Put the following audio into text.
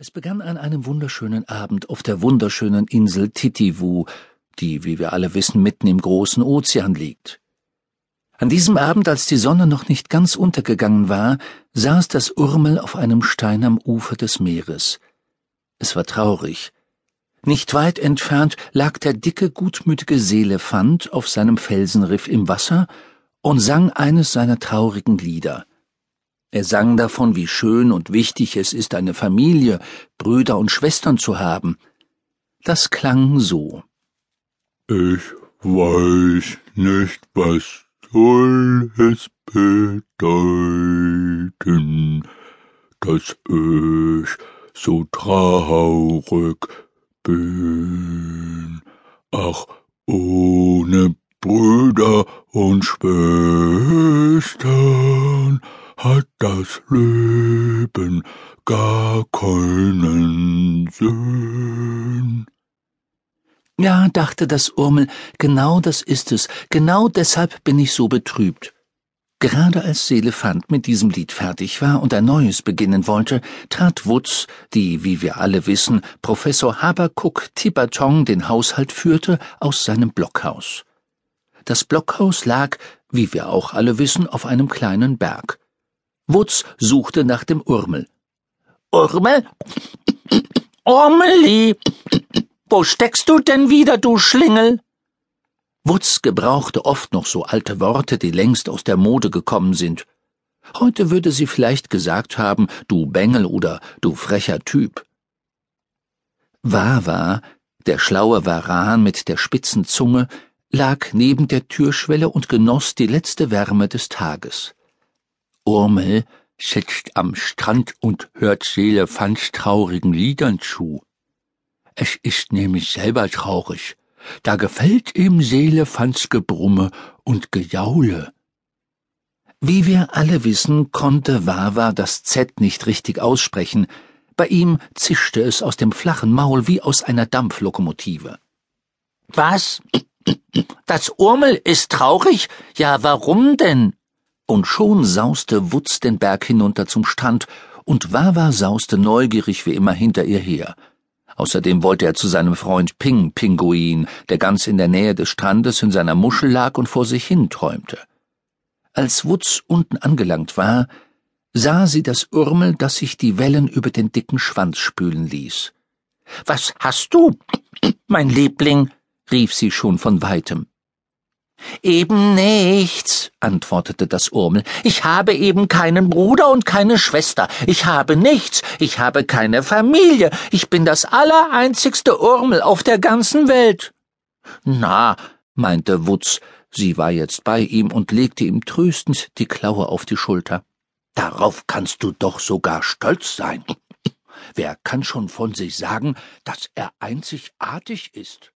Es begann an einem wunderschönen Abend auf der wunderschönen Insel Titivu, die, wie wir alle wissen, mitten im großen Ozean liegt. An diesem Abend, als die Sonne noch nicht ganz untergegangen war, saß das Urmel auf einem Stein am Ufer des Meeres. Es war traurig. Nicht weit entfernt lag der dicke, gutmütige Seelefant auf seinem Felsenriff im Wasser und sang eines seiner traurigen Lieder. Er sang davon, wie schön und wichtig es ist, eine Familie, Brüder und Schwestern zu haben. Das klang so. Ich weiß nicht, was soll es bedeuten, dass ich so traurig bin. Ach, ohne Brüder und Schwestern hat das Leben gar keinen Sinn. Ja, dachte das Urmel, genau das ist es, genau deshalb bin ich so betrübt. Gerade als Seelefant mit diesem Lied fertig war und ein neues beginnen wollte, trat Wutz, die, wie wir alle wissen, Professor Habakuk Tibatong den Haushalt führte, aus seinem Blockhaus. Das Blockhaus lag, wie wir auch alle wissen, auf einem kleinen Berg. Wutz suchte nach dem Urmel. Urmel? Urmeli! Wo steckst du denn wieder, du Schlingel? Wutz gebrauchte oft noch so alte Worte, die längst aus der Mode gekommen sind. Heute würde sie vielleicht gesagt haben, du Bengel oder du frecher Typ. Wawa, der schlaue Varan mit der spitzen Zunge, lag neben der Türschwelle und genoss die letzte Wärme des Tages. Urmel sitzt am Strand und hört Seelefants traurigen Liedern zu. Es ist nämlich selber traurig. Da gefällt ihm Seelefants Gebrumme und Gejaule. Wie wir alle wissen, konnte Wawa das Z nicht richtig aussprechen. Bei ihm zischte es aus dem flachen Maul wie aus einer Dampflokomotive. Was? Das Urmel ist traurig? Ja, warum denn? Und schon sauste Wutz den Berg hinunter zum Strand, und Wawa sauste neugierig wie immer hinter ihr her. Außerdem wollte er zu seinem Freund Ping Pinguin, der ganz in der Nähe des Strandes in seiner Muschel lag und vor sich hin träumte. Als Wutz unten angelangt war, sah sie das Urmel, das sich die Wellen über den dicken Schwanz spülen ließ. Was hast du, mein Liebling? rief sie schon von weitem. Eben nichts, antwortete das Urmel. Ich habe eben keinen Bruder und keine Schwester. Ich habe nichts. Ich habe keine Familie. Ich bin das allereinzigste Urmel auf der ganzen Welt. Na, meinte Wutz, sie war jetzt bei ihm und legte ihm tröstend die Klaue auf die Schulter. Darauf kannst du doch sogar stolz sein. Wer kann schon von sich sagen, dass er einzigartig ist?